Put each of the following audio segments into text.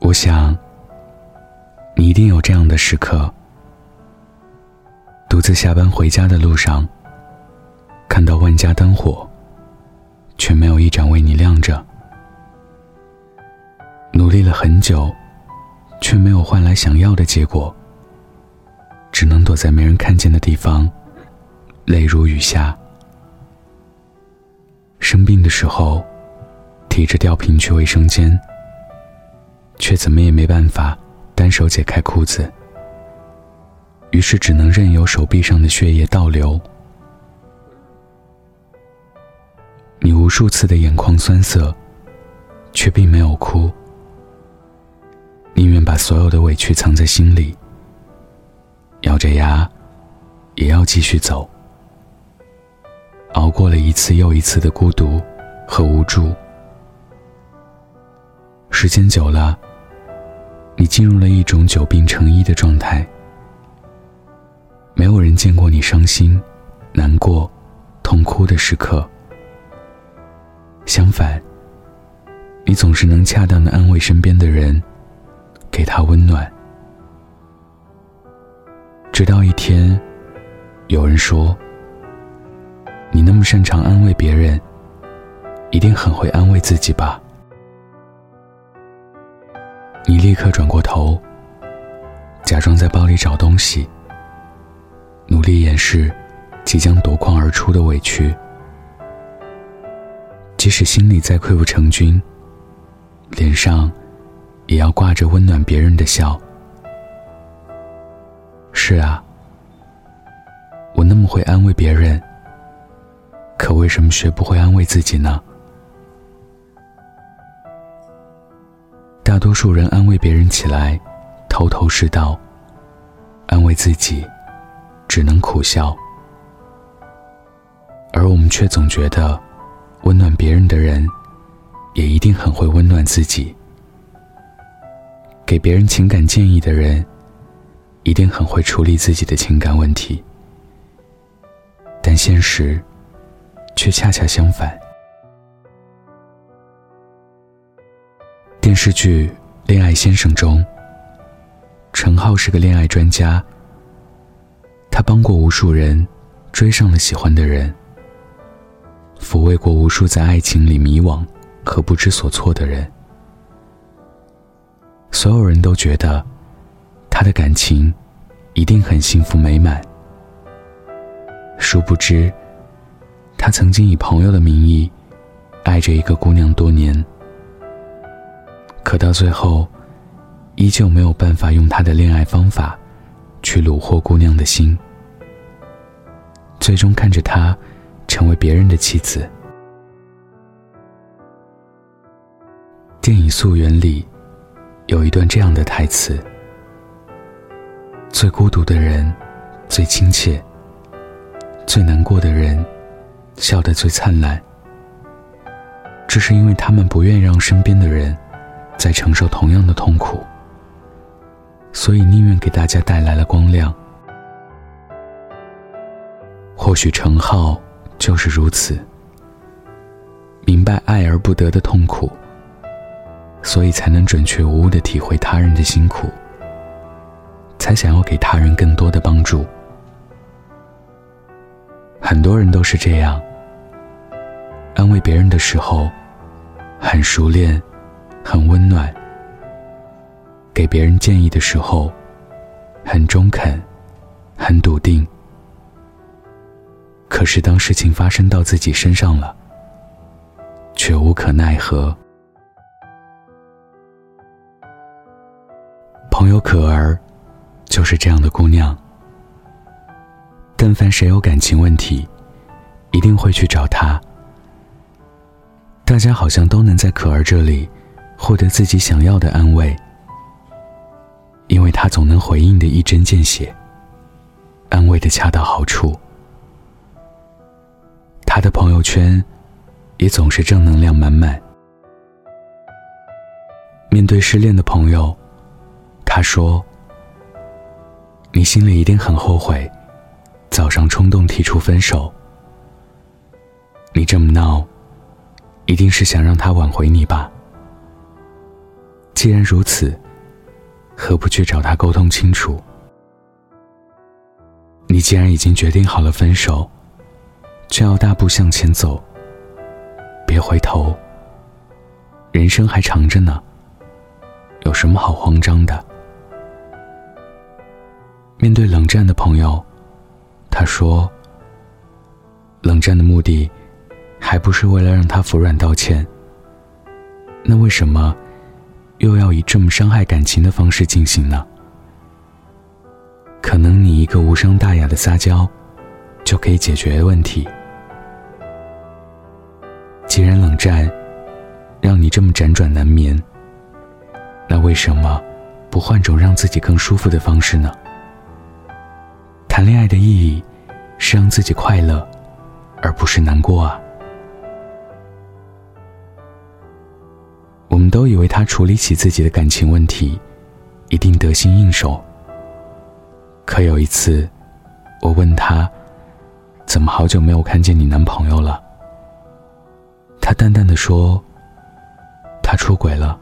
我想，你一定有这样的时刻：独自下班回家的路上，看到万家灯火，却没有一盏为你亮着；努力了很久，却没有换来想要的结果，只能躲在没人看见的地方，泪如雨下。生病的时候，提着吊瓶去卫生间。却怎么也没办法单手解开裤子，于是只能任由手臂上的血液倒流。你无数次的眼眶酸涩，却并没有哭，宁愿把所有的委屈藏在心里，咬着牙也要继续走，熬过了一次又一次的孤独和无助。时间久了。你进入了一种久病成医的状态，没有人见过你伤心、难过、痛哭的时刻。相反，你总是能恰当的安慰身边的人，给他温暖。直到一天，有人说：“你那么擅长安慰别人，一定很会安慰自己吧？”你立刻转过头，假装在包里找东西，努力掩饰即将夺眶而出的委屈。即使心里再溃不成军，脸上也要挂着温暖别人的笑。是啊，我那么会安慰别人，可为什么学不会安慰自己呢？多数人安慰别人起来，头头是道；安慰自己，只能苦笑。而我们却总觉得，温暖别人的人，也一定很会温暖自己；给别人情感建议的人，一定很会处理自己的情感问题。但现实，却恰恰相反。电视剧《恋爱先生》中，陈浩是个恋爱专家。他帮过无数人追上了喜欢的人，抚慰过无数在爱情里迷惘和不知所措的人。所有人都觉得他的感情一定很幸福美满。殊不知，他曾经以朋友的名义爱着一个姑娘多年。可到最后，依旧没有办法用他的恋爱方法，去虏获姑娘的心。最终看着她，成为别人的妻子。电影《素媛》里，有一段这样的台词：“最孤独的人，最亲切；最难过的人，笑得最灿烂。这是因为他们不愿让身边的人。”在承受同样的痛苦，所以宁愿给大家带来了光亮。或许程浩就是如此，明白爱而不得的痛苦，所以才能准确无误的体会他人的辛苦，才想要给他人更多的帮助。很多人都是这样，安慰别人的时候，很熟练。很温暖，给别人建议的时候，很中肯，很笃定。可是当事情发生到自己身上了，却无可奈何。朋友可儿，就是这样的姑娘。但凡谁有感情问题，一定会去找她。大家好像都能在可儿这里。获得自己想要的安慰，因为他总能回应的一针见血，安慰的恰到好处。他的朋友圈也总是正能量满满。面对失恋的朋友，他说：“你心里一定很后悔，早上冲动提出分手。你这么闹，一定是想让他挽回你吧？”既然如此，何不去找他沟通清楚？你既然已经决定好了分手，就要大步向前走，别回头。人生还长着呢，有什么好慌张的？面对冷战的朋友，他说：“冷战的目的，还不是为了让他服软道歉。那为什么又要以这么伤害感情的方式进行呢？”可能你一个无伤大雅的撒娇，就可以解决问题。既然冷战让你这么辗转难眠，那为什么不换种让自己更舒服的方式呢？谈恋爱的意义是让自己快乐，而不是难过啊。都以为他处理起自己的感情问题，一定得心应手。可有一次，我问他：“怎么好久没有看见你男朋友了？”他淡淡的说：“他出轨了。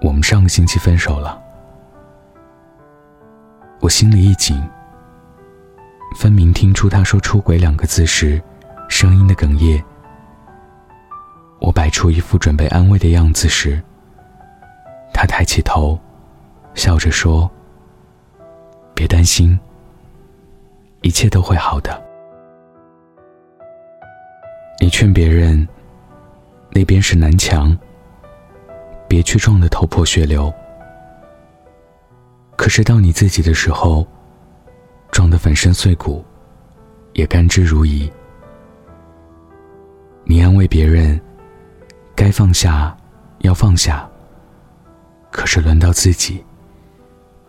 我们上个星期分手了。”我心里一紧，分明听出他说“出轨”两个字时，声音的哽咽。我摆出一副准备安慰的样子时，他抬起头，笑着说。别担心，一切都会好的。你劝别人，那边是南墙，别去撞得头破血流。可是到你自己的时候，撞得粉身碎骨，也甘之如饴。你安慰别人，该放下要放下，可是轮到自己，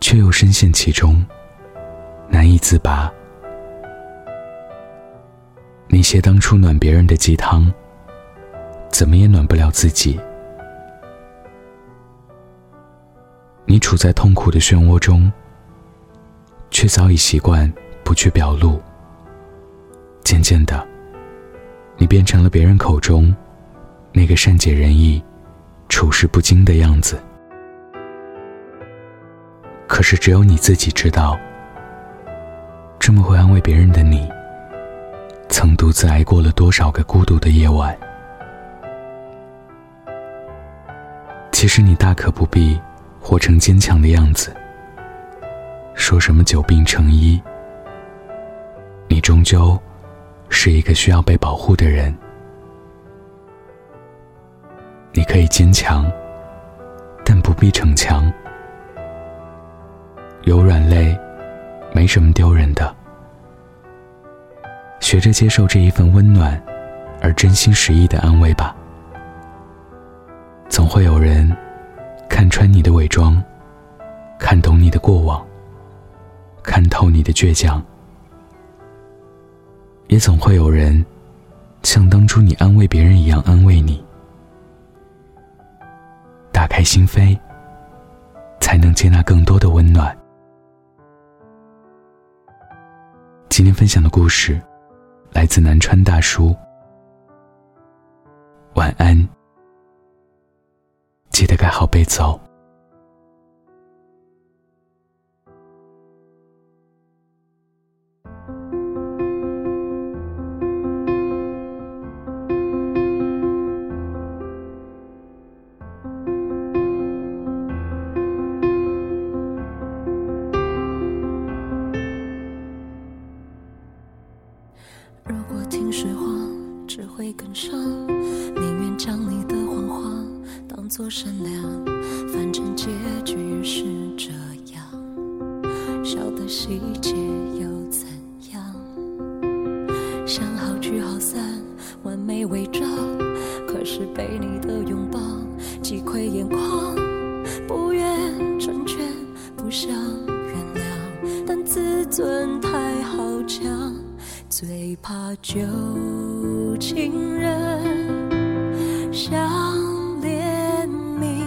却又深陷其中。难以自拔。那些当初暖别人的鸡汤，怎么也暖不了自己。你处在痛苦的漩涡中，却早已习惯不去表露。渐渐的，你变成了别人口中那个善解人意、处事不惊的样子。可是，只有你自己知道。这么会安慰别人的你，曾独自挨过了多少个孤独的夜晚？其实你大可不必活成坚强的样子，说什么久病成医。你终究是一个需要被保护的人，你可以坚强，但不必逞强，有软肋。没什么丢人的，学着接受这一份温暖，而真心实意的安慰吧。总会有人看穿你的伪装，看懂你的过往，看透你的倔强，也总会有人像当初你安慰别人一样安慰你。打开心扉，才能接纳更多的温暖。今天分享的故事来自南川大叔。晚安，记得盖好被子哦。会更伤，宁愿将你的谎话当作善良，反正结局是这样，小的细节又怎样？想好聚好散，完美伪装，可是被你的拥抱击溃眼眶，不愿成全，不想原谅，但自尊太好强，最怕就。情人像怜悯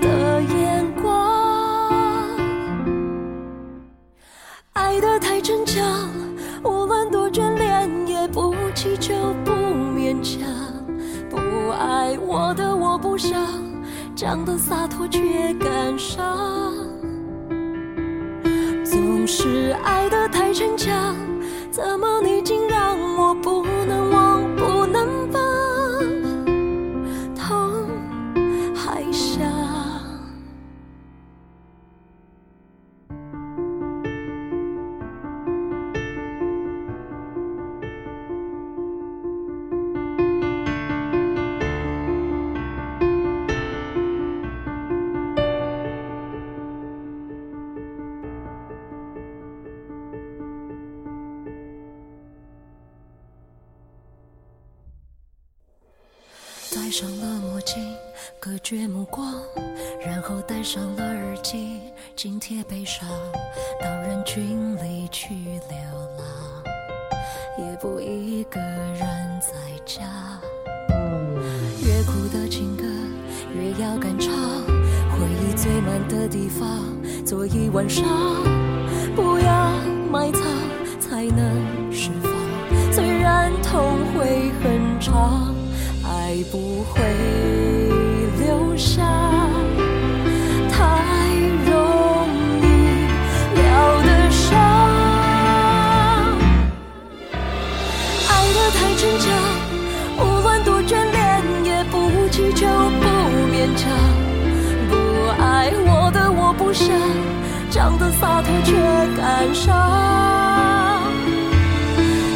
的眼光，爱得太逞强，无论多眷恋也不祈求不勉强，不爱我的我不想讲的洒脱却感伤。总是爱的太逞强，怎么你竟让我不能忘后戴上了耳机，紧贴悲伤，到人群里去流浪，也不一个人在家。越苦的情歌越要敢唱，回忆最满的地方，坐一晚上，不要埋藏，才能释放。虽然痛会很长。爱不会的洒脱却感伤，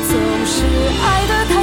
总是爱的太。